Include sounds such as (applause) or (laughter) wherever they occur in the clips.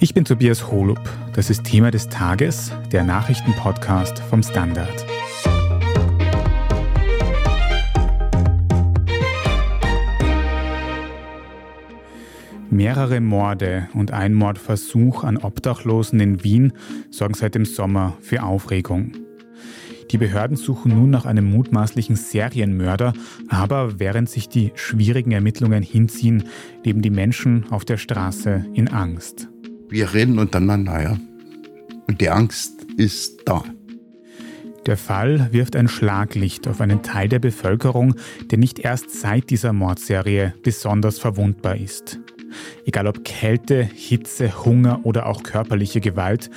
Ich bin Tobias Holub. Das ist Thema des Tages, der Nachrichtenpodcast vom Standard. Mehrere Morde und ein Mordversuch an Obdachlosen in Wien sorgen seit dem Sommer für Aufregung. Die Behörden suchen nun nach einem mutmaßlichen Serienmörder, aber während sich die schwierigen Ermittlungen hinziehen, leben die Menschen auf der Straße in Angst. Wir reden untereinander, ja. Und die Angst ist da. Der Fall wirft ein Schlaglicht auf einen Teil der Bevölkerung, der nicht erst seit dieser Mordserie besonders verwundbar ist. Egal ob Kälte, Hitze, Hunger oder auch körperliche Gewalt,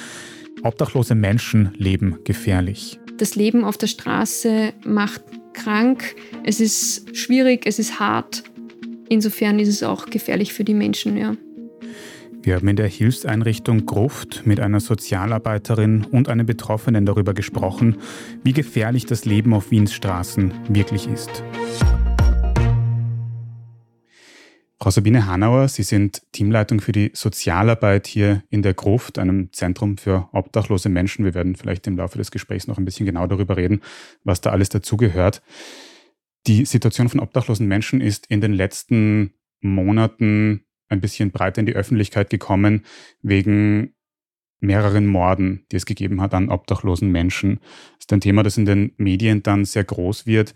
obdachlose Menschen leben gefährlich. Das Leben auf der Straße macht krank, es ist schwierig, es ist hart. Insofern ist es auch gefährlich für die Menschen, ja. Wir haben in der Hilfseinrichtung Gruft mit einer Sozialarbeiterin und einem Betroffenen darüber gesprochen, wie gefährlich das Leben auf Wiens Straßen wirklich ist. Frau Sabine Hanauer, Sie sind Teamleitung für die Sozialarbeit hier in der Gruft, einem Zentrum für obdachlose Menschen. Wir werden vielleicht im Laufe des Gesprächs noch ein bisschen genau darüber reden, was da alles dazugehört. Die Situation von obdachlosen Menschen ist in den letzten Monaten ein bisschen breiter in die Öffentlichkeit gekommen wegen mehreren Morden, die es gegeben hat an obdachlosen Menschen. Das ist ein Thema, das in den Medien dann sehr groß wird.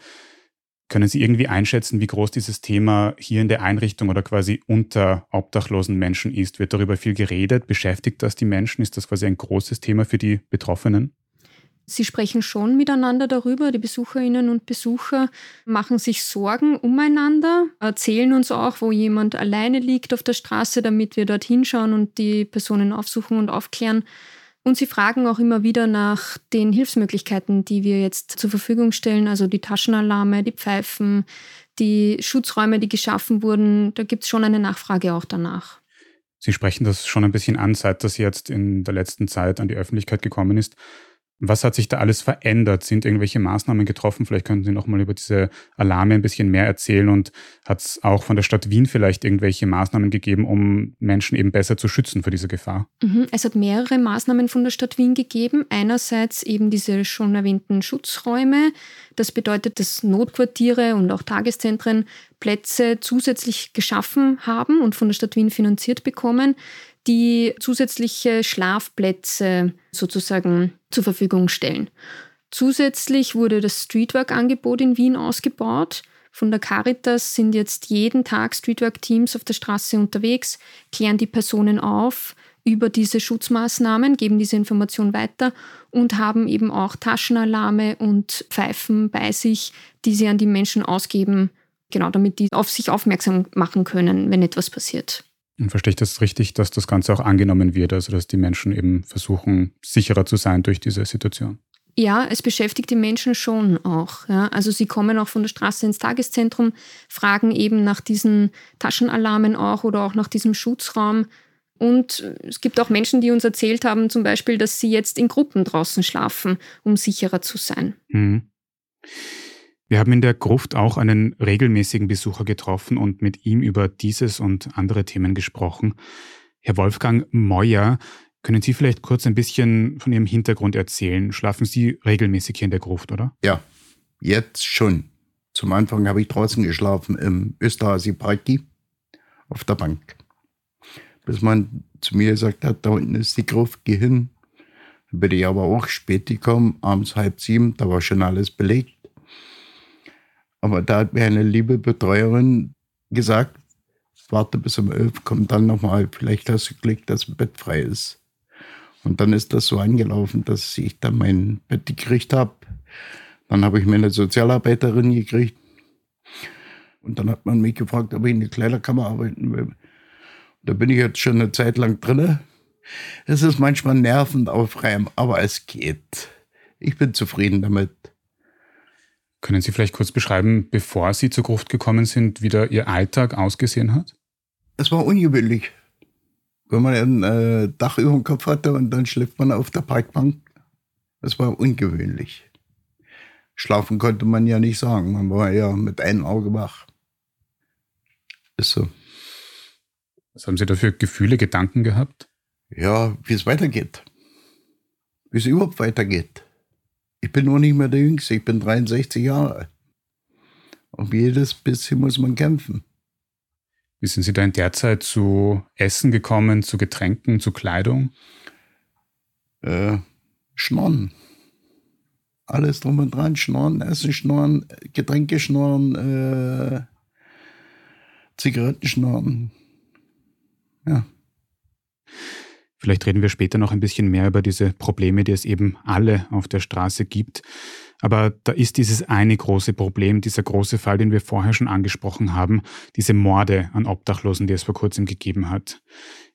Können Sie irgendwie einschätzen, wie groß dieses Thema hier in der Einrichtung oder quasi unter obdachlosen Menschen ist? Wird darüber viel geredet? Beschäftigt das die Menschen? Ist das quasi ein großes Thema für die Betroffenen? Sie sprechen schon miteinander darüber. Die Besucherinnen und Besucher machen sich Sorgen umeinander, erzählen uns auch, wo jemand alleine liegt auf der Straße, damit wir dort hinschauen und die Personen aufsuchen und aufklären. Und sie fragen auch immer wieder nach den Hilfsmöglichkeiten, die wir jetzt zur Verfügung stellen, also die Taschenalarme, die Pfeifen, die Schutzräume, die geschaffen wurden. Da gibt es schon eine Nachfrage auch danach. Sie sprechen das schon ein bisschen an, seit das jetzt in der letzten Zeit an die Öffentlichkeit gekommen ist. Was hat sich da alles verändert? Sind irgendwelche Maßnahmen getroffen? Vielleicht können Sie noch mal über diese Alarme ein bisschen mehr erzählen und hat es auch von der Stadt Wien vielleicht irgendwelche Maßnahmen gegeben, um Menschen eben besser zu schützen vor dieser Gefahr? Mhm. Es hat mehrere Maßnahmen von der Stadt Wien gegeben. Einerseits eben diese schon erwähnten Schutzräume. Das bedeutet, dass Notquartiere und auch Tageszentren Plätze zusätzlich geschaffen haben und von der Stadt Wien finanziert bekommen die zusätzliche Schlafplätze sozusagen zur Verfügung stellen. Zusätzlich wurde das Streetwork-Angebot in Wien ausgebaut. Von der Caritas sind jetzt jeden Tag Streetwork-Teams auf der Straße unterwegs, klären die Personen auf über diese Schutzmaßnahmen, geben diese Information weiter und haben eben auch Taschenalarme und Pfeifen bei sich, die sie an die Menschen ausgeben, genau damit die auf sich aufmerksam machen können, wenn etwas passiert. Und verstehe ich das richtig, dass das Ganze auch angenommen wird, also dass die Menschen eben versuchen, sicherer zu sein durch diese Situation? Ja, es beschäftigt die Menschen schon auch. Ja. Also sie kommen auch von der Straße ins Tageszentrum, fragen eben nach diesen Taschenalarmen auch oder auch nach diesem Schutzraum. Und es gibt auch Menschen, die uns erzählt haben, zum Beispiel, dass sie jetzt in Gruppen draußen schlafen, um sicherer zu sein. Mhm. Wir haben in der Gruft auch einen regelmäßigen Besucher getroffen und mit ihm über dieses und andere Themen gesprochen. Herr Wolfgang Meuer, können Sie vielleicht kurz ein bisschen von Ihrem Hintergrund erzählen? Schlafen Sie regelmäßig hier in der Gruft, oder? Ja, jetzt schon. Zum Anfang habe ich draußen geschlafen im Österhasi Parki auf der Bank. Bis man zu mir gesagt hat, da unten ist die Gruft, geh hin. Dann bin ich aber auch spät gekommen, abends halb sieben, da war schon alles belegt. Aber da hat mir eine liebe Betreuerin gesagt, warte bis um elf, komm dann nochmal, vielleicht hast du Glück, dass ein Bett frei ist. Und dann ist das so angelaufen, dass ich dann mein Bett gekriegt habe. Dann habe ich mir eine Sozialarbeiterin gekriegt. Und dann hat man mich gefragt, ob ich in die Kleiderkammer arbeiten will. Da bin ich jetzt schon eine Zeit lang drin. Es ist manchmal nervend aufreibend, aber es geht. Ich bin zufrieden damit. Können Sie vielleicht kurz beschreiben, bevor Sie zur Gruft gekommen sind, wie da Ihr Alltag ausgesehen hat? Es war ungewöhnlich. Wenn man ein äh, Dach über dem Kopf hatte und dann schläft man auf der Parkbank. Es war ungewöhnlich. Schlafen konnte man ja nicht sagen. Man war ja mit einem Auge wach. Ist so. Was haben Sie da für Gefühle, Gedanken gehabt? Ja, wie es weitergeht. Wie es überhaupt weitergeht. Ich bin nur nicht mehr der Jüngste, ich bin 63 Jahre alt. Um jedes bisschen muss man kämpfen. Wie sind Sie da in der Zeit zu Essen gekommen, zu Getränken, zu Kleidung? Äh, Schnorren. Alles drum und dran. Schnorren, Essen, Schnorren, Getränke schnorren, äh, Zigaretten schnorren. Ja. Vielleicht reden wir später noch ein bisschen mehr über diese Probleme, die es eben alle auf der Straße gibt. Aber da ist dieses eine große Problem, dieser große Fall, den wir vorher schon angesprochen haben, diese Morde an Obdachlosen, die es vor kurzem gegeben hat.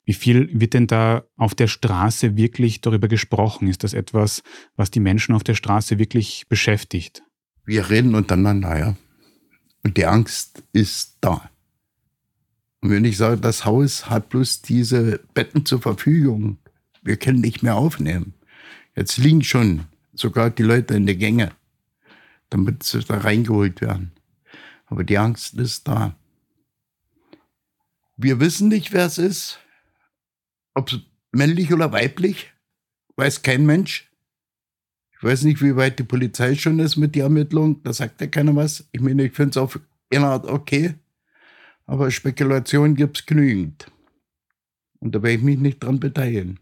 Wie viel wird denn da auf der Straße wirklich darüber gesprochen? Ist das etwas, was die Menschen auf der Straße wirklich beschäftigt? Wir reden untereinander, ja. Und die Angst ist da. Und wenn ich sage, das Haus hat bloß diese Betten zur Verfügung, wir können nicht mehr aufnehmen. Jetzt liegen schon sogar die Leute in der Gänge, damit sie da reingeholt werden. Aber die Angst ist da. Wir wissen nicht, wer es ist. Ob es männlich oder weiblich, weiß kein Mensch. Ich weiß nicht, wie weit die Polizei schon ist mit der Ermittlung. Da sagt ja keiner was. Ich meine, ich finde es auf eine Art okay. Aber Spekulation gibt es genügend. Und da werde ich mich nicht dran beteiligen.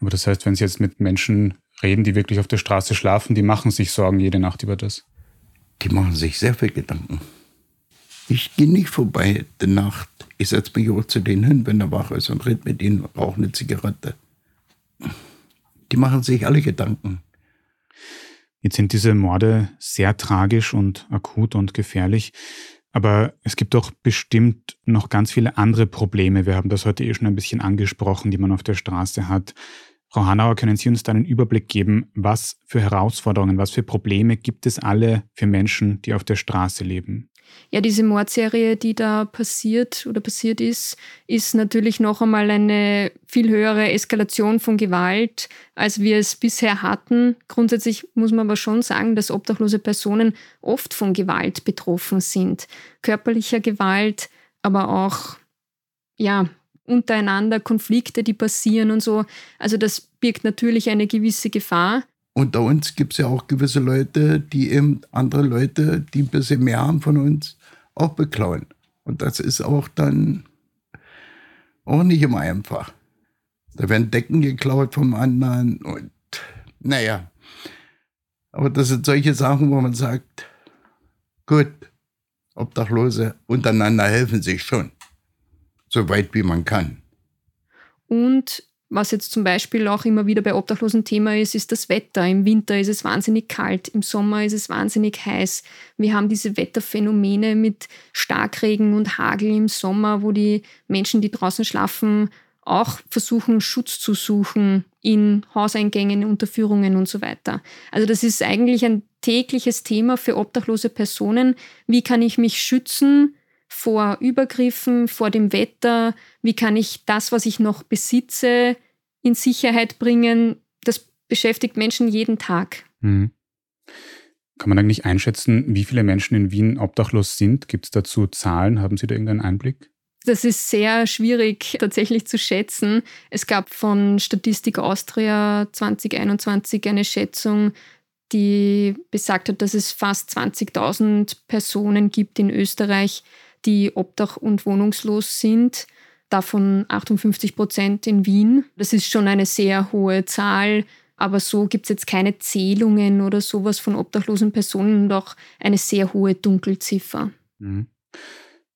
Aber das heißt, wenn Sie jetzt mit Menschen reden, die wirklich auf der Straße schlafen, die machen sich Sorgen jede Nacht über das? Die machen sich sehr viel Gedanken. Ich gehe nicht vorbei die Nacht. Ich setze mich auch zu denen hin, wenn er wach ist und rede mit ihnen, rauche eine Zigarette. Die machen sich alle Gedanken. Jetzt sind diese Morde sehr tragisch und akut und gefährlich. Aber es gibt doch bestimmt noch ganz viele andere Probleme. Wir haben das heute eh schon ein bisschen angesprochen, die man auf der Straße hat. Frau Hanauer, können Sie uns da einen Überblick geben, was für Herausforderungen, was für Probleme gibt es alle für Menschen, die auf der Straße leben? Ja, diese Mordserie, die da passiert oder passiert ist, ist natürlich noch einmal eine viel höhere Eskalation von Gewalt, als wir es bisher hatten. Grundsätzlich muss man aber schon sagen, dass obdachlose Personen oft von Gewalt betroffen sind. Körperlicher Gewalt, aber auch, ja, untereinander Konflikte, die passieren und so. Also das birgt natürlich eine gewisse Gefahr. Unter uns gibt es ja auch gewisse Leute, die eben andere Leute, die ein bisschen mehr haben von uns, auch beklauen. Und das ist auch dann auch nicht immer einfach. Da werden Decken geklaut vom anderen und naja. Aber das sind solche Sachen, wo man sagt, gut, Obdachlose untereinander helfen sich schon, so weit wie man kann. Und was jetzt zum Beispiel auch immer wieder bei Obdachlosen Thema ist, ist das Wetter. Im Winter ist es wahnsinnig kalt, im Sommer ist es wahnsinnig heiß. Wir haben diese Wetterphänomene mit Starkregen und Hagel im Sommer, wo die Menschen, die draußen schlafen, auch versuchen, Schutz zu suchen in Hauseingängen, Unterführungen und so weiter. Also das ist eigentlich ein tägliches Thema für obdachlose Personen. Wie kann ich mich schützen vor Übergriffen, vor dem Wetter, wie kann ich das, was ich noch besitze, in Sicherheit bringen. Das beschäftigt Menschen jeden Tag. Mhm. Kann man eigentlich einschätzen, wie viele Menschen in Wien obdachlos sind? Gibt es dazu Zahlen? Haben Sie da irgendeinen Einblick? Das ist sehr schwierig tatsächlich zu schätzen. Es gab von Statistik Austria 2021 eine Schätzung, die besagt hat, dass es fast 20.000 Personen gibt in Österreich, die obdach- und wohnungslos sind, davon 58 Prozent in Wien. Das ist schon eine sehr hohe Zahl, aber so gibt es jetzt keine Zählungen oder sowas von obdachlosen Personen und auch eine sehr hohe Dunkelziffer. Mhm.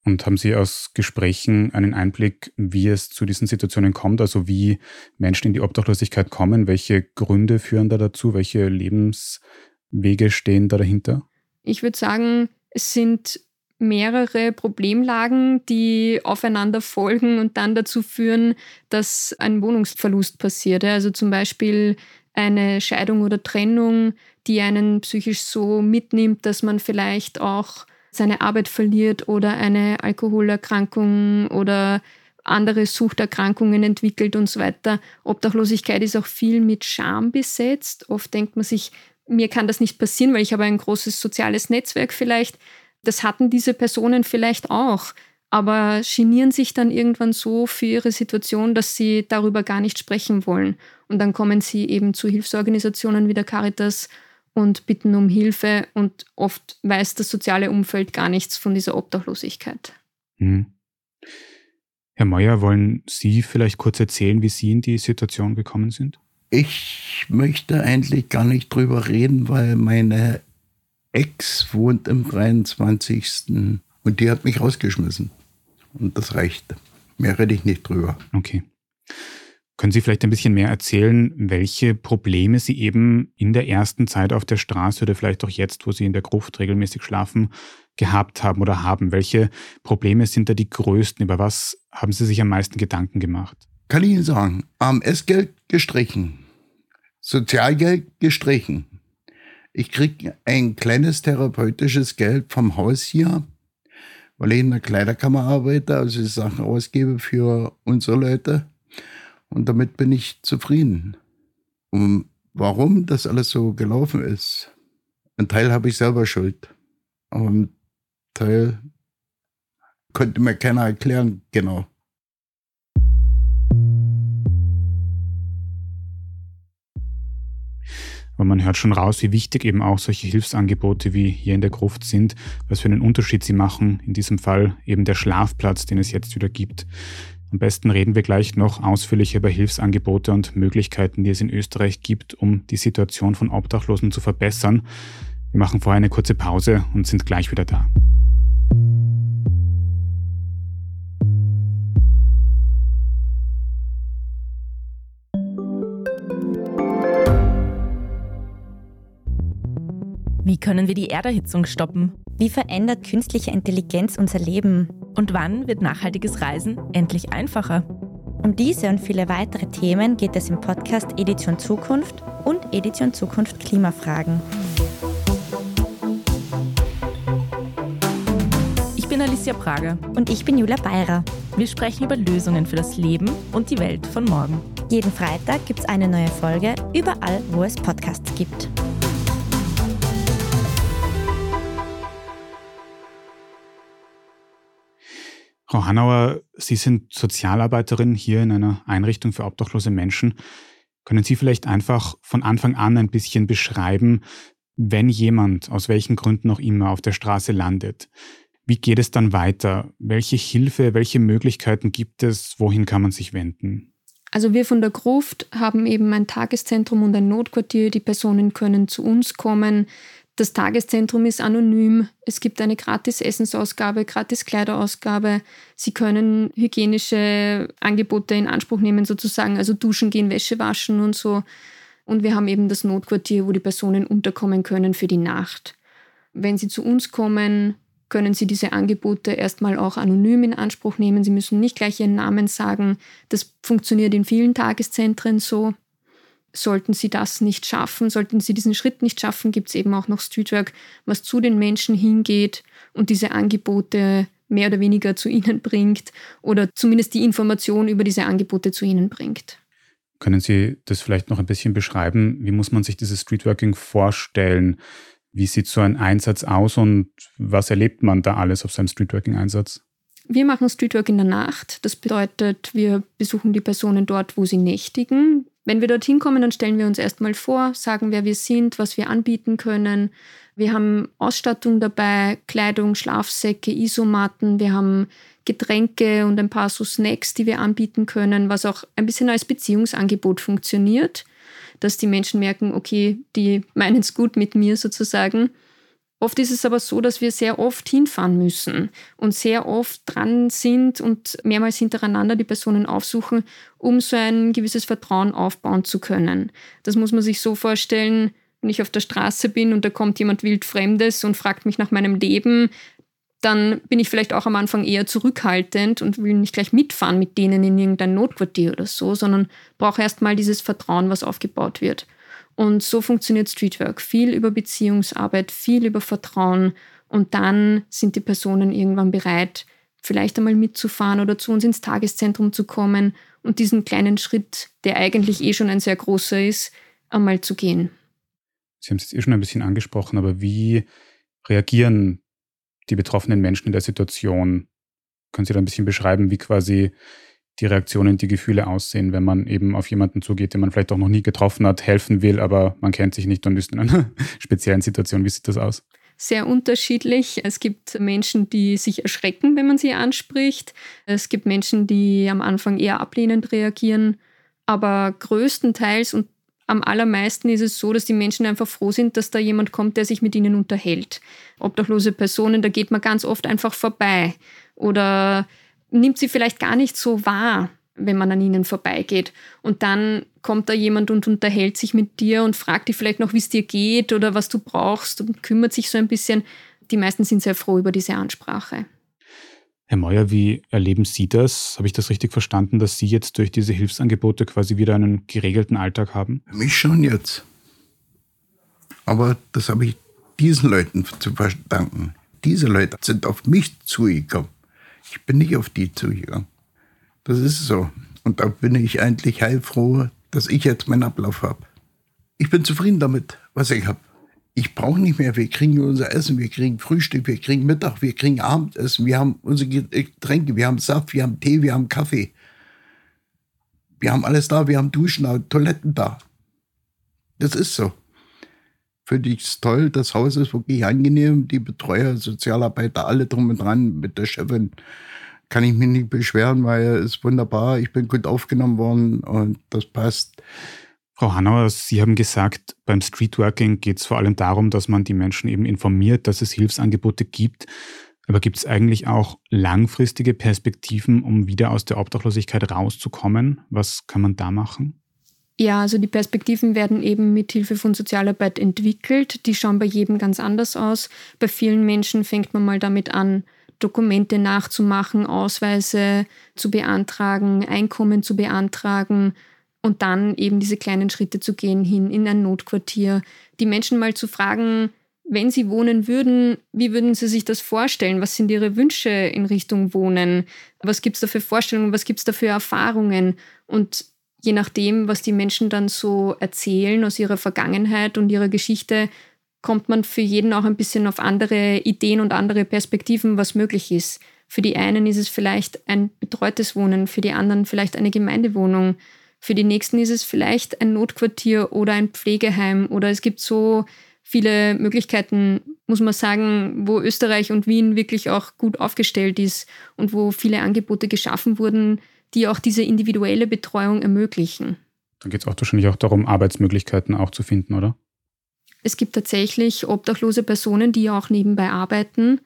Und haben Sie aus Gesprächen einen Einblick, wie es zu diesen Situationen kommt, also wie Menschen in die Obdachlosigkeit kommen? Welche Gründe führen da dazu? Welche Lebenswege stehen da dahinter? Ich würde sagen, es sind mehrere Problemlagen, die aufeinander folgen und dann dazu führen, dass ein Wohnungsverlust passiert. Also zum Beispiel eine Scheidung oder Trennung, die einen psychisch so mitnimmt, dass man vielleicht auch seine Arbeit verliert oder eine Alkoholerkrankung oder andere Suchterkrankungen entwickelt und so weiter. Obdachlosigkeit ist auch viel mit Scham besetzt. Oft denkt man sich, mir kann das nicht passieren, weil ich habe ein großes soziales Netzwerk vielleicht. Das hatten diese Personen vielleicht auch, aber genieren sich dann irgendwann so für ihre Situation, dass sie darüber gar nicht sprechen wollen. Und dann kommen sie eben zu Hilfsorganisationen wie der Caritas und bitten um Hilfe und oft weiß das soziale Umfeld gar nichts von dieser Obdachlosigkeit. Hm. Herr Meuer, wollen Sie vielleicht kurz erzählen, wie Sie in die Situation gekommen sind? Ich möchte eigentlich gar nicht drüber reden, weil meine Ex wohnt im 23. und die hat mich rausgeschmissen. Und das reicht. Mehr rede ich nicht drüber. Okay. Können Sie vielleicht ein bisschen mehr erzählen, welche Probleme Sie eben in der ersten Zeit auf der Straße oder vielleicht auch jetzt, wo Sie in der Gruft regelmäßig schlafen, gehabt haben oder haben? Welche Probleme sind da die größten? Über was haben Sie sich am meisten Gedanken gemacht? Kann ich Ihnen sagen, AMS-Geld gestrichen, Sozialgeld gestrichen. Ich kriege ein kleines therapeutisches Geld vom Haus hier, weil ich in der Kleiderkammer arbeite, also Sachen ausgebe für unsere Leute. Und damit bin ich zufrieden. Und warum das alles so gelaufen ist, ein Teil habe ich selber schuld. Aber ein Teil konnte mir keiner erklären, genau. Aber man hört schon raus, wie wichtig eben auch solche Hilfsangebote wie hier in der Gruft sind, was für einen Unterschied sie machen. In diesem Fall eben der Schlafplatz, den es jetzt wieder gibt. Am besten reden wir gleich noch ausführlich über Hilfsangebote und Möglichkeiten, die es in Österreich gibt, um die Situation von Obdachlosen zu verbessern. Wir machen vorher eine kurze Pause und sind gleich wieder da. Wie können wir die Erderhitzung stoppen? Wie verändert künstliche Intelligenz unser Leben? Und wann wird nachhaltiges Reisen endlich einfacher? Um diese und viele weitere Themen geht es im Podcast Edition Zukunft und Edition Zukunft Klimafragen. Ich bin Alicia Prager. Und ich bin Julia Beirer. Wir sprechen über Lösungen für das Leben und die Welt von morgen. Jeden Freitag gibt es eine neue Folge, überall, wo es Podcasts gibt. Frau Hanauer, Sie sind Sozialarbeiterin hier in einer Einrichtung für obdachlose Menschen. Können Sie vielleicht einfach von Anfang an ein bisschen beschreiben, wenn jemand aus welchen Gründen auch immer auf der Straße landet? Wie geht es dann weiter? Welche Hilfe, welche Möglichkeiten gibt es? Wohin kann man sich wenden? Also wir von der Gruft haben eben ein Tageszentrum und ein Notquartier. Die Personen können zu uns kommen. Das Tageszentrum ist anonym. Es gibt eine gratis Essensausgabe, gratis Kleiderausgabe. Sie können hygienische Angebote in Anspruch nehmen, sozusagen, also duschen gehen, Wäsche waschen und so. Und wir haben eben das Notquartier, wo die Personen unterkommen können für die Nacht. Wenn sie zu uns kommen, können Sie diese Angebote erstmal auch anonym in Anspruch nehmen. Sie müssen nicht gleich Ihren Namen sagen. Das funktioniert in vielen Tageszentren so. Sollten Sie das nicht schaffen, sollten Sie diesen Schritt nicht schaffen, gibt es eben auch noch Streetwork, was zu den Menschen hingeht und diese Angebote mehr oder weniger zu ihnen bringt oder zumindest die Information über diese Angebote zu ihnen bringt. Können Sie das vielleicht noch ein bisschen beschreiben? Wie muss man sich dieses Streetworking vorstellen? Wie sieht so ein Einsatz aus und was erlebt man da alles auf seinem Streetworking-Einsatz? Wir machen Streetwork in der Nacht. Das bedeutet, wir besuchen die Personen dort, wo sie nächtigen. Wenn wir dorthin kommen, dann stellen wir uns erstmal vor, sagen, wer wir sind, was wir anbieten können. Wir haben Ausstattung dabei, Kleidung, Schlafsäcke, Isomatten, wir haben Getränke und ein paar so Snacks, die wir anbieten können, was auch ein bisschen als Beziehungsangebot funktioniert, dass die Menschen merken, okay, die meinen es gut mit mir sozusagen. Oft ist es aber so, dass wir sehr oft hinfahren müssen und sehr oft dran sind und mehrmals hintereinander die Personen aufsuchen, um so ein gewisses Vertrauen aufbauen zu können. Das muss man sich so vorstellen, wenn ich auf der Straße bin und da kommt jemand wildfremdes und fragt mich nach meinem Leben, dann bin ich vielleicht auch am Anfang eher zurückhaltend und will nicht gleich mitfahren mit denen in irgendein Notquartier oder so, sondern brauche erstmal dieses Vertrauen, was aufgebaut wird. Und so funktioniert Streetwork. Viel über Beziehungsarbeit, viel über Vertrauen. Und dann sind die Personen irgendwann bereit, vielleicht einmal mitzufahren oder zu uns ins Tageszentrum zu kommen und diesen kleinen Schritt, der eigentlich eh schon ein sehr großer ist, einmal zu gehen. Sie haben es jetzt eh schon ein bisschen angesprochen, aber wie reagieren die betroffenen Menschen in der Situation Können Sie da ein bisschen beschreiben, wie quasi die Reaktionen, die Gefühle aussehen, wenn man eben auf jemanden zugeht, den man vielleicht auch noch nie getroffen hat, helfen will, aber man kennt sich nicht und ist in einer (laughs) speziellen Situation. Wie sieht das aus? Sehr unterschiedlich. Es gibt Menschen, die sich erschrecken, wenn man sie anspricht. Es gibt Menschen, die am Anfang eher ablehnend reagieren. Aber größtenteils und am allermeisten ist es so, dass die Menschen einfach froh sind, dass da jemand kommt, der sich mit ihnen unterhält. Obdachlose Personen, da geht man ganz oft einfach vorbei oder nimmt sie vielleicht gar nicht so wahr, wenn man an ihnen vorbeigeht. Und dann kommt da jemand und unterhält sich mit dir und fragt dich vielleicht noch, wie es dir geht oder was du brauchst und kümmert sich so ein bisschen. Die meisten sind sehr froh über diese Ansprache. Herr Meuer, wie erleben Sie das? Habe ich das richtig verstanden, dass Sie jetzt durch diese Hilfsangebote quasi wieder einen geregelten Alltag haben? Für mich schon jetzt. Aber das habe ich diesen Leuten zu verdanken. Diese Leute sind auf mich zugekommen. Ich bin nicht auf die zugegangen. Das ist so. Und da bin ich eigentlich heilfroh, dass ich jetzt meinen Ablauf habe. Ich bin zufrieden damit, was ich habe. Ich brauche nicht mehr. Wir kriegen unser Essen, wir kriegen Frühstück, wir kriegen Mittag, wir kriegen Abendessen, wir haben unsere Getränke, wir haben Saft, wir haben Tee, wir haben Kaffee. Wir haben alles da, wir haben Duschen Toiletten da. Das ist so. Finde ich es toll. Das Haus ist wirklich angenehm. Die Betreuer, Sozialarbeiter, alle drum und dran mit der Chefin kann ich mich nicht beschweren, weil es ist wunderbar. Ich bin gut aufgenommen worden und das passt. Frau Hanauer, Sie haben gesagt, beim Streetworking geht es vor allem darum, dass man die Menschen eben informiert, dass es Hilfsangebote gibt. Aber gibt es eigentlich auch langfristige Perspektiven, um wieder aus der Obdachlosigkeit rauszukommen? Was kann man da machen? Ja, also die Perspektiven werden eben mit Hilfe von Sozialarbeit entwickelt. Die schauen bei jedem ganz anders aus. Bei vielen Menschen fängt man mal damit an, Dokumente nachzumachen, Ausweise zu beantragen, Einkommen zu beantragen und dann eben diese kleinen Schritte zu gehen hin in ein Notquartier, die Menschen mal zu fragen, wenn sie wohnen würden, wie würden sie sich das vorstellen? Was sind ihre Wünsche in Richtung Wohnen? Was gibt es da für Vorstellungen? Was gibt es da für Erfahrungen? Und je nachdem, was die Menschen dann so erzählen aus ihrer Vergangenheit und ihrer Geschichte, kommt man für jeden auch ein bisschen auf andere Ideen und andere Perspektiven, was möglich ist. Für die einen ist es vielleicht ein betreutes Wohnen, für die anderen vielleicht eine Gemeindewohnung, für die nächsten ist es vielleicht ein Notquartier oder ein Pflegeheim oder es gibt so viele Möglichkeiten, muss man sagen, wo Österreich und Wien wirklich auch gut aufgestellt ist und wo viele Angebote geschaffen wurden, die auch diese individuelle Betreuung ermöglichen. Dann geht es auch wahrscheinlich auch darum, Arbeitsmöglichkeiten auch zu finden, oder? Es gibt tatsächlich obdachlose Personen, die auch nebenbei arbeiten,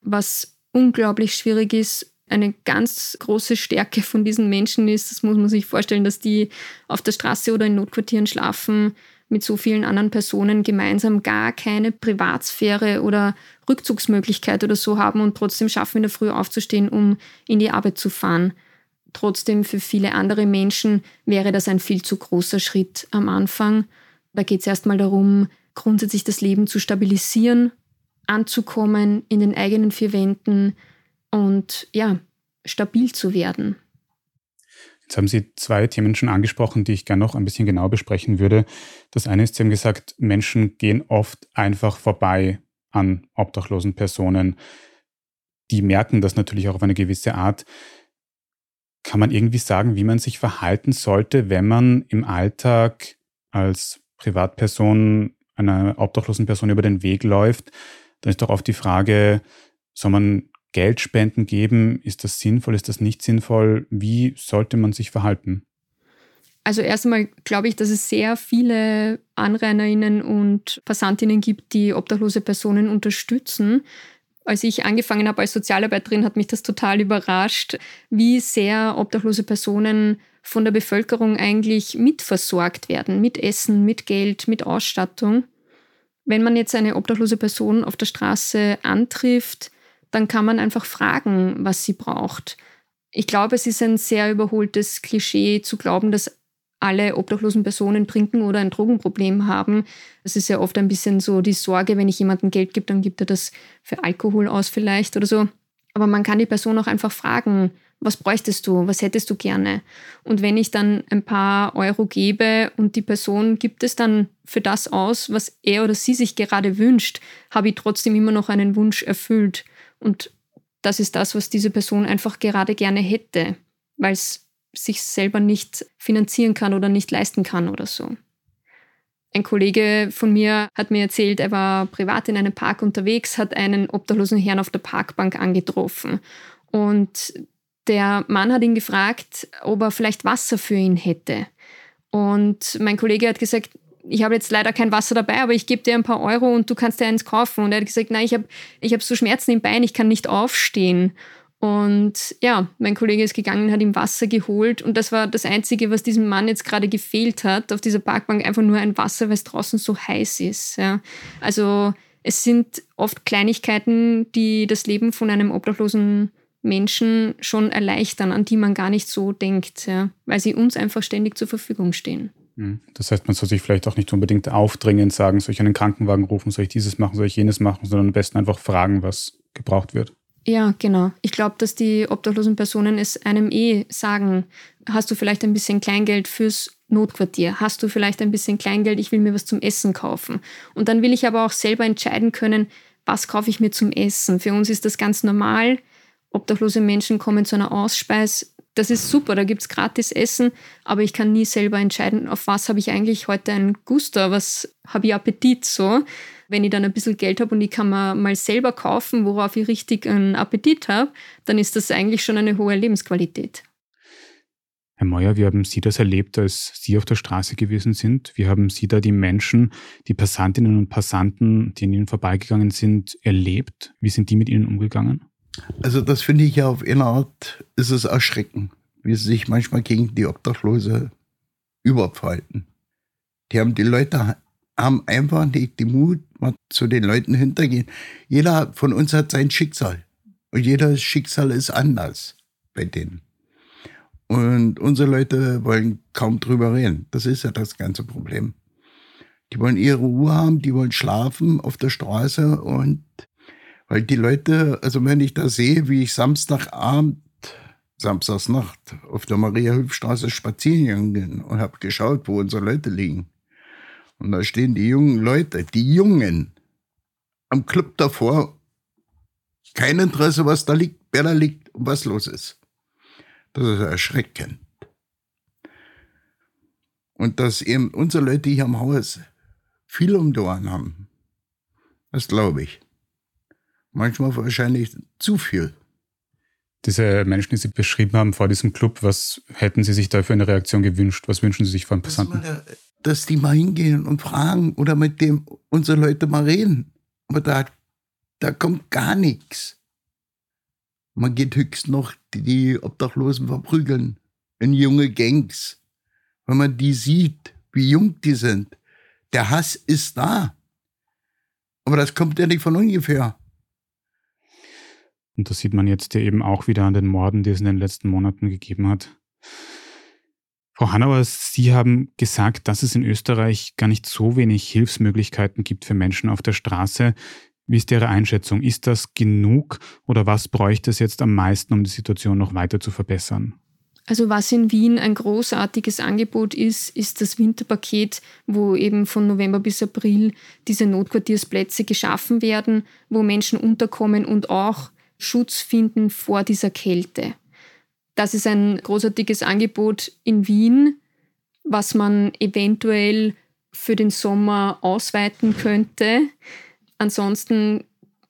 was unglaublich schwierig ist. Eine ganz große Stärke von diesen Menschen ist, das muss man sich vorstellen, dass die auf der Straße oder in Notquartieren schlafen, mit so vielen anderen Personen gemeinsam gar keine Privatsphäre oder Rückzugsmöglichkeit oder so haben und trotzdem schaffen, in der Früh aufzustehen, um in die Arbeit zu fahren. Trotzdem für viele andere Menschen wäre das ein viel zu großer Schritt am Anfang. Da geht es erstmal darum, grundsätzlich das Leben zu stabilisieren, anzukommen in den eigenen vier Wänden und ja, stabil zu werden. Jetzt haben Sie zwei Themen schon angesprochen, die ich gerne noch ein bisschen genauer besprechen würde. Das eine ist, Sie haben gesagt, Menschen gehen oft einfach vorbei an obdachlosen Personen. Die merken das natürlich auch auf eine gewisse Art. Kann man irgendwie sagen, wie man sich verhalten sollte, wenn man im Alltag als Privatperson einer obdachlosen Person über den Weg läuft, dann ist doch oft die Frage, soll man Geldspenden geben? Ist das sinnvoll? Ist das nicht sinnvoll? Wie sollte man sich verhalten? Also erstmal glaube ich, dass es sehr viele Anrainerinnen und Passantinnen gibt, die obdachlose Personen unterstützen. Als ich angefangen habe als Sozialarbeiterin, hat mich das total überrascht, wie sehr obdachlose Personen von der Bevölkerung eigentlich mitversorgt werden, mit Essen, mit Geld, mit Ausstattung. Wenn man jetzt eine obdachlose Person auf der Straße antrifft, dann kann man einfach fragen, was sie braucht. Ich glaube, es ist ein sehr überholtes Klischee zu glauben, dass alle obdachlosen Personen trinken oder ein Drogenproblem haben. Das ist ja oft ein bisschen so die Sorge, wenn ich jemandem Geld gebe, dann gibt er das für Alkohol aus vielleicht oder so. Aber man kann die Person auch einfach fragen, was bräuchtest du, was hättest du gerne? Und wenn ich dann ein paar Euro gebe und die Person gibt es dann für das aus, was er oder sie sich gerade wünscht, habe ich trotzdem immer noch einen Wunsch erfüllt. Und das ist das, was diese Person einfach gerade gerne hätte, weil es sich selber nicht finanzieren kann oder nicht leisten kann oder so. Ein Kollege von mir hat mir erzählt, er war privat in einem Park unterwegs, hat einen obdachlosen Herrn auf der Parkbank angetroffen. Und der Mann hat ihn gefragt, ob er vielleicht Wasser für ihn hätte. Und mein Kollege hat gesagt, ich habe jetzt leider kein Wasser dabei, aber ich gebe dir ein paar Euro und du kannst dir eins kaufen. Und er hat gesagt, nein, ich habe ich hab so Schmerzen im Bein, ich kann nicht aufstehen. Und ja, mein Kollege ist gegangen, hat ihm Wasser geholt und das war das Einzige, was diesem Mann jetzt gerade gefehlt hat, auf dieser Parkbank einfach nur ein Wasser, weil es draußen so heiß ist. Ja. Also es sind oft Kleinigkeiten, die das Leben von einem obdachlosen Menschen schon erleichtern, an die man gar nicht so denkt, ja, weil sie uns einfach ständig zur Verfügung stehen. Hm. Das heißt, man soll sich vielleicht auch nicht unbedingt aufdringend sagen, soll ich einen Krankenwagen rufen, soll ich dieses machen, soll ich jenes machen, sondern am besten einfach fragen, was gebraucht wird. Ja, genau. Ich glaube, dass die obdachlosen Personen es einem eh sagen, hast du vielleicht ein bisschen Kleingeld fürs Notquartier? Hast du vielleicht ein bisschen Kleingeld, ich will mir was zum Essen kaufen? Und dann will ich aber auch selber entscheiden können, was kaufe ich mir zum Essen? Für uns ist das ganz normal. Obdachlose Menschen kommen zu einer Ausspeis. Das ist super, da gibt es gratis Essen, aber ich kann nie selber entscheiden, auf was habe ich eigentlich heute ein Guster, was habe ich Appetit so wenn ich dann ein bisschen Geld habe und ich kann mir mal selber kaufen, worauf ich richtig einen Appetit habe, dann ist das eigentlich schon eine hohe Lebensqualität. Herr Meuer, wie haben Sie das erlebt, als Sie auf der Straße gewesen sind? Wie haben Sie da die Menschen, die Passantinnen und Passanten, die an Ihnen vorbeigegangen sind, erlebt? Wie sind die mit Ihnen umgegangen? Also das finde ich ja auf eine Art, ist es erschreckend, wie sie sich manchmal gegen die Obdachlose überfalten. Die haben die Leute haben einfach nicht den Mut, mal zu den Leuten hintergehen. Jeder von uns hat sein Schicksal. Und jedes Schicksal ist anders bei denen. Und unsere Leute wollen kaum drüber reden. Das ist ja das ganze Problem. Die wollen ihre Ruhe haben, die wollen schlafen auf der Straße und weil die Leute, also wenn ich da sehe, wie ich Samstagabend, Samstagsnacht auf der Maria-Hülf-Straße spazieren gegangen und habe geschaut, wo unsere Leute liegen. Und da stehen die jungen Leute, die Jungen, am Club davor. Kein Interesse, was da liegt, wer da liegt und was los ist. Das ist erschreckend. Und dass eben unsere Leute hier am Haus viel um die Ohren haben. Das glaube ich. Manchmal wahrscheinlich zu viel. Diese Menschen, die Sie beschrieben haben vor diesem Club, was hätten Sie sich da für eine Reaktion gewünscht? Was wünschen Sie sich von Passanten? dass die mal hingehen und fragen oder mit dem unsere Leute mal reden. Aber da, da kommt gar nichts. Man geht höchst noch die Obdachlosen verprügeln in junge Gangs. Wenn man die sieht, wie jung die sind. Der Hass ist da. Aber das kommt ja nicht von ungefähr. Und das sieht man jetzt ja eben auch wieder an den Morden, die es in den letzten Monaten gegeben hat. Frau Hanauer, Sie haben gesagt, dass es in Österreich gar nicht so wenig Hilfsmöglichkeiten gibt für Menschen auf der Straße. Wie ist Ihre Einschätzung? Ist das genug oder was bräuchte es jetzt am meisten, um die Situation noch weiter zu verbessern? Also was in Wien ein großartiges Angebot ist, ist das Winterpaket, wo eben von November bis April diese Notquartiersplätze geschaffen werden, wo Menschen unterkommen und auch Schutz finden vor dieser Kälte. Das ist ein großartiges Angebot in Wien, was man eventuell für den Sommer ausweiten könnte. Ansonsten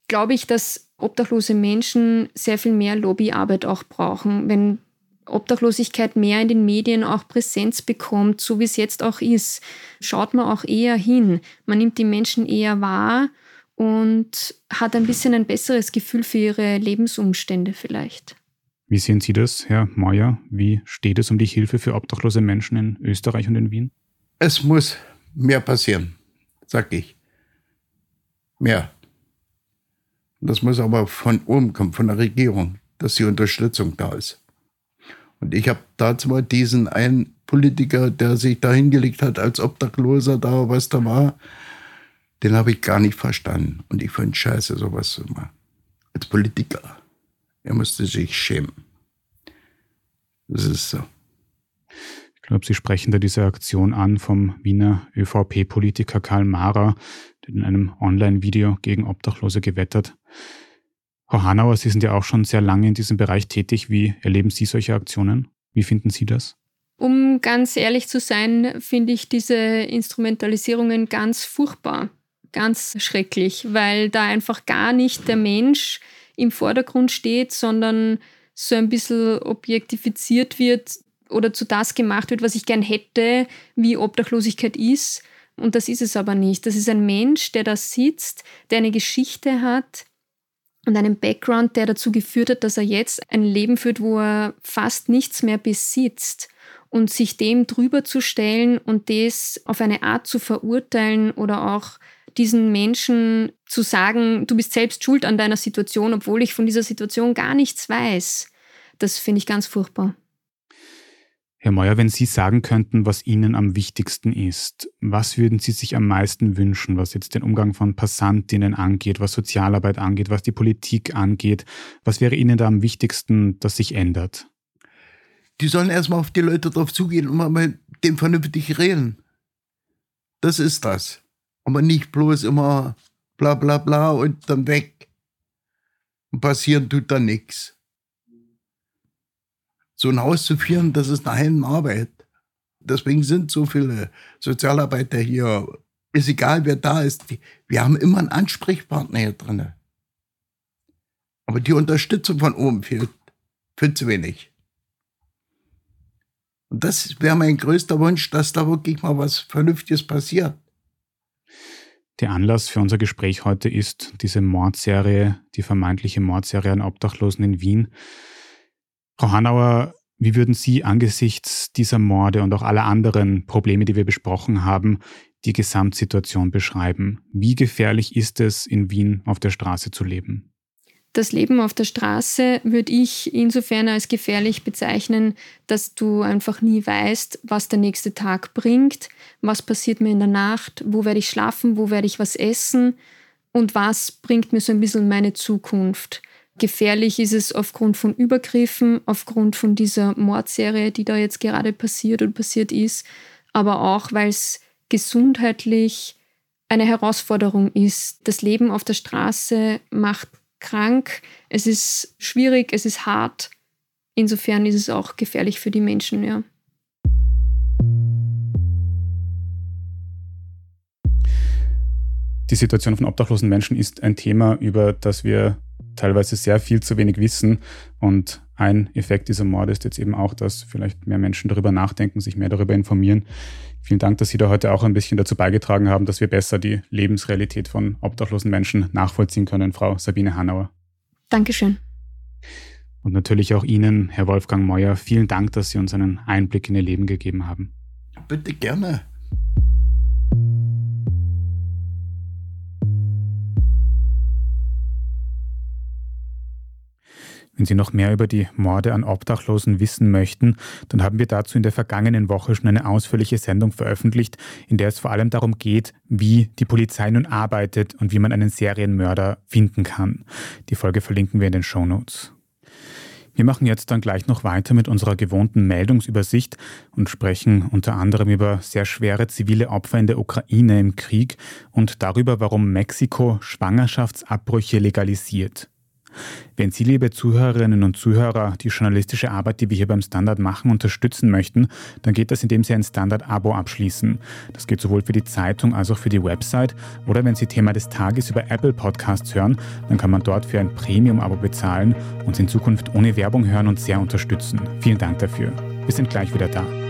glaube ich, dass obdachlose Menschen sehr viel mehr Lobbyarbeit auch brauchen. Wenn Obdachlosigkeit mehr in den Medien auch Präsenz bekommt, so wie es jetzt auch ist, schaut man auch eher hin. Man nimmt die Menschen eher wahr und hat ein bisschen ein besseres Gefühl für ihre Lebensumstände vielleicht. Wie sehen Sie das, Herr Meuer? Wie steht es um die Hilfe für obdachlose Menschen in Österreich und in Wien? Es muss mehr passieren, sag ich. Mehr. Das muss aber von oben kommen, von der Regierung, dass die Unterstützung da ist. Und ich habe dazu diesen einen Politiker, der sich da hingelegt hat als Obdachloser, da was da war, den habe ich gar nicht verstanden. Und ich finde scheiße, sowas zu machen. Als Politiker. Er musste sich schämen. Das ist so. Ich glaube, Sie sprechen da diese Aktion an vom Wiener ÖVP-Politiker Karl Mara, der in einem Online-Video gegen Obdachlose gewettert. Frau Hanauer, Sie sind ja auch schon sehr lange in diesem Bereich tätig. Wie erleben Sie solche Aktionen? Wie finden Sie das? Um ganz ehrlich zu sein, finde ich diese Instrumentalisierungen ganz furchtbar, ganz schrecklich, weil da einfach gar nicht der Mensch im Vordergrund steht, sondern so ein bisschen objektifiziert wird oder zu das gemacht wird, was ich gern hätte, wie Obdachlosigkeit ist. Und das ist es aber nicht. Das ist ein Mensch, der da sitzt, der eine Geschichte hat und einen Background, der dazu geführt hat, dass er jetzt ein Leben führt, wo er fast nichts mehr besitzt. Und sich dem drüber zu stellen und das auf eine Art zu verurteilen oder auch diesen Menschen zu sagen, du bist selbst schuld an deiner Situation, obwohl ich von dieser Situation gar nichts weiß, das finde ich ganz furchtbar. Herr Meuer, wenn Sie sagen könnten, was Ihnen am wichtigsten ist, was würden Sie sich am meisten wünschen, was jetzt den Umgang von Passantinnen angeht, was Sozialarbeit angeht, was die Politik angeht? Was wäre Ihnen da am wichtigsten, dass sich ändert? Die sollen erstmal auf die Leute drauf zugehen und mal mit dem vernünftig reden. Das ist das. Aber nicht bloß immer bla bla bla und dann weg. Und passieren tut da nichts so ein Haus zu führen, das ist eine Heidenarbeit. Deswegen sind so viele Sozialarbeiter hier. Ist egal, wer da ist. Wir haben immer einen Ansprechpartner hier drin. Aber die Unterstützung von oben fehlt. Viel zu wenig. Und das wäre mein größter Wunsch, dass da wirklich mal was Vernünftiges passiert. Der Anlass für unser Gespräch heute ist diese Mordserie, die vermeintliche Mordserie an Obdachlosen in Wien. Frau Hanauer, wie würden Sie angesichts dieser Morde und auch aller anderen Probleme, die wir besprochen haben, die Gesamtsituation beschreiben? Wie gefährlich ist es, in Wien auf der Straße zu leben? Das Leben auf der Straße würde ich insofern als gefährlich bezeichnen, dass du einfach nie weißt, was der nächste Tag bringt, was passiert mir in der Nacht, wo werde ich schlafen, wo werde ich was essen und was bringt mir so ein bisschen meine Zukunft. Gefährlich ist es aufgrund von Übergriffen, aufgrund von dieser Mordserie, die da jetzt gerade passiert und passiert ist, aber auch, weil es gesundheitlich eine Herausforderung ist. Das Leben auf der Straße macht krank, es ist schwierig, es ist hart. Insofern ist es auch gefährlich für die Menschen, ja. Die Situation von obdachlosen Menschen ist ein Thema, über das wir teilweise sehr viel zu wenig wissen. Und ein Effekt dieser Morde ist jetzt eben auch, dass vielleicht mehr Menschen darüber nachdenken, sich mehr darüber informieren. Vielen Dank, dass Sie da heute auch ein bisschen dazu beigetragen haben, dass wir besser die Lebensrealität von obdachlosen Menschen nachvollziehen können, Frau Sabine Hanauer. Dankeschön. Und natürlich auch Ihnen, Herr Wolfgang Meuer, vielen Dank, dass Sie uns einen Einblick in Ihr Leben gegeben haben. Bitte gerne. Wenn Sie noch mehr über die Morde an Obdachlosen wissen möchten, dann haben wir dazu in der vergangenen Woche schon eine ausführliche Sendung veröffentlicht, in der es vor allem darum geht, wie die Polizei nun arbeitet und wie man einen Serienmörder finden kann. Die Folge verlinken wir in den Show Notes. Wir machen jetzt dann gleich noch weiter mit unserer gewohnten Meldungsübersicht und sprechen unter anderem über sehr schwere zivile Opfer in der Ukraine im Krieg und darüber, warum Mexiko Schwangerschaftsabbrüche legalisiert. Wenn Sie, liebe Zuhörerinnen und Zuhörer, die journalistische Arbeit, die wir hier beim Standard machen, unterstützen möchten, dann geht das, indem Sie ein Standard-Abo abschließen. Das geht sowohl für die Zeitung als auch für die Website. Oder wenn Sie Thema des Tages über Apple Podcasts hören, dann kann man dort für ein Premium-Abo bezahlen, uns in Zukunft ohne Werbung hören und sehr unterstützen. Vielen Dank dafür. Wir sind gleich wieder da.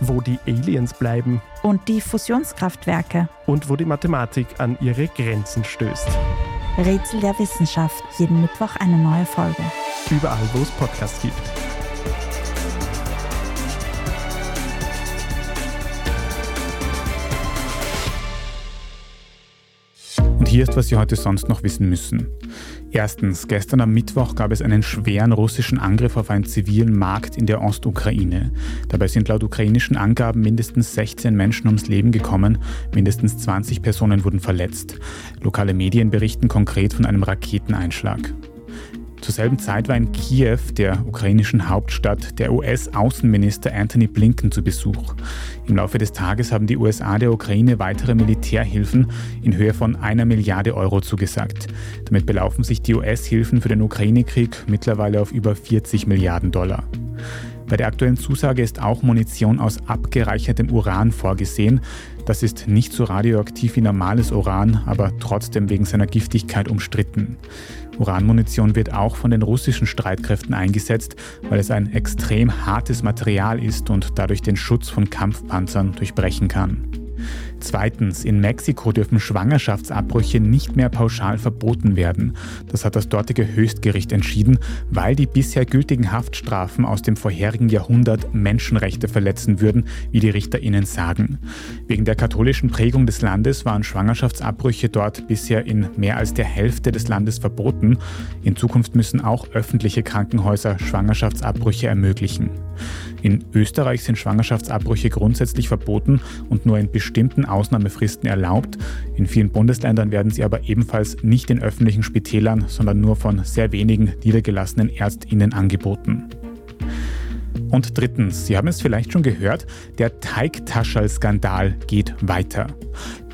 wo die Aliens bleiben und die Fusionskraftwerke und wo die Mathematik an ihre Grenzen stößt. Rätsel der Wissenschaft, jeden Mittwoch eine neue Folge. Überall, wo es Podcasts gibt. hier ist, was Sie heute sonst noch wissen müssen. Erstens, gestern am Mittwoch gab es einen schweren russischen Angriff auf einen zivilen Markt in der Ostukraine. Dabei sind laut ukrainischen Angaben mindestens 16 Menschen ums Leben gekommen, mindestens 20 Personen wurden verletzt. Lokale Medien berichten konkret von einem Raketeneinschlag. Zur selben Zeit war in Kiew, der ukrainischen Hauptstadt, der US-Außenminister Anthony Blinken zu Besuch. Im Laufe des Tages haben die USA der Ukraine weitere Militärhilfen in Höhe von einer Milliarde Euro zugesagt. Damit belaufen sich die US-Hilfen für den Ukraine-Krieg mittlerweile auf über 40 Milliarden Dollar. Bei der aktuellen Zusage ist auch Munition aus abgereichertem Uran vorgesehen. Das ist nicht so radioaktiv wie normales Uran, aber trotzdem wegen seiner Giftigkeit umstritten. Uranmunition wird auch von den russischen Streitkräften eingesetzt, weil es ein extrem hartes Material ist und dadurch den Schutz von Kampfpanzern durchbrechen kann. Zweitens, in Mexiko dürfen Schwangerschaftsabbrüche nicht mehr pauschal verboten werden. Das hat das dortige Höchstgericht entschieden, weil die bisher gültigen Haftstrafen aus dem vorherigen Jahrhundert Menschenrechte verletzen würden, wie die RichterInnen sagen. Wegen der katholischen Prägung des Landes waren Schwangerschaftsabbrüche dort bisher in mehr als der Hälfte des Landes verboten. In Zukunft müssen auch öffentliche Krankenhäuser Schwangerschaftsabbrüche ermöglichen. In Österreich sind Schwangerschaftsabbrüche grundsätzlich verboten und nur in bestimmten Ausnahmefristen erlaubt. In vielen Bundesländern werden sie aber ebenfalls nicht in öffentlichen Spitälern, sondern nur von sehr wenigen niedergelassenen Ärztinnen angeboten. Und drittens, Sie haben es vielleicht schon gehört, der Teigtaschel-Skandal geht weiter.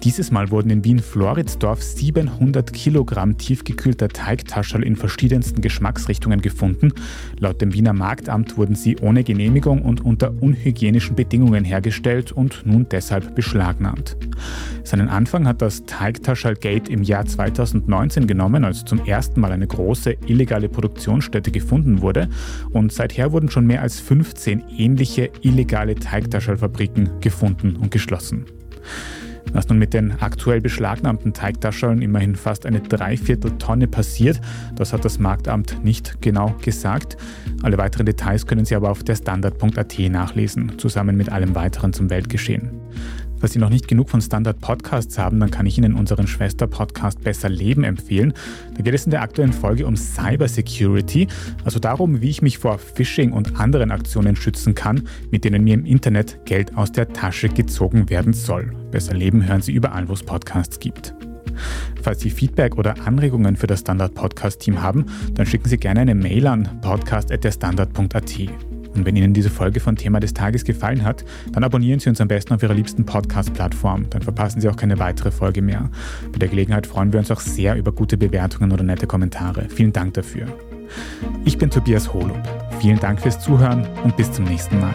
Dieses Mal wurden in Wien-Floridsdorf 700 Kilogramm tiefgekühlter Teigtaschel in verschiedensten Geschmacksrichtungen gefunden. Laut dem Wiener Marktamt wurden sie ohne Genehmigung und unter unhygienischen Bedingungen hergestellt und nun deshalb beschlagnahmt. Seinen Anfang hat das Teigtaschel-Gate im Jahr 2019 genommen, als zum ersten Mal eine große illegale Produktionsstätte gefunden wurde. Und seither wurden schon mehr als 15 ähnliche illegale Teigtaschelfabriken gefunden und geschlossen. Was nun mit den aktuell beschlagnahmten Teigtascheln immerhin fast eine Dreivierteltonne passiert, das hat das Marktamt nicht genau gesagt. Alle weiteren Details können Sie aber auf der Standard.at nachlesen, zusammen mit allem weiteren zum Weltgeschehen. Falls Sie noch nicht genug von Standard Podcasts haben, dann kann ich Ihnen unseren Schwester-Podcast Besser Leben empfehlen. Da geht es in der aktuellen Folge um Cybersecurity, also darum, wie ich mich vor Phishing und anderen Aktionen schützen kann, mit denen mir im Internet Geld aus der Tasche gezogen werden soll. Besser Leben hören Sie überall, wo es Podcasts gibt. Falls Sie Feedback oder Anregungen für das Standard Podcast Team haben, dann schicken Sie gerne eine Mail an podcast.derstandard.at. Und wenn Ihnen diese Folge von Thema des Tages gefallen hat, dann abonnieren Sie uns am besten auf Ihrer liebsten Podcast-Plattform. Dann verpassen Sie auch keine weitere Folge mehr. Bei der Gelegenheit freuen wir uns auch sehr über gute Bewertungen oder nette Kommentare. Vielen Dank dafür. Ich bin Tobias Holub. Vielen Dank fürs Zuhören und bis zum nächsten Mal.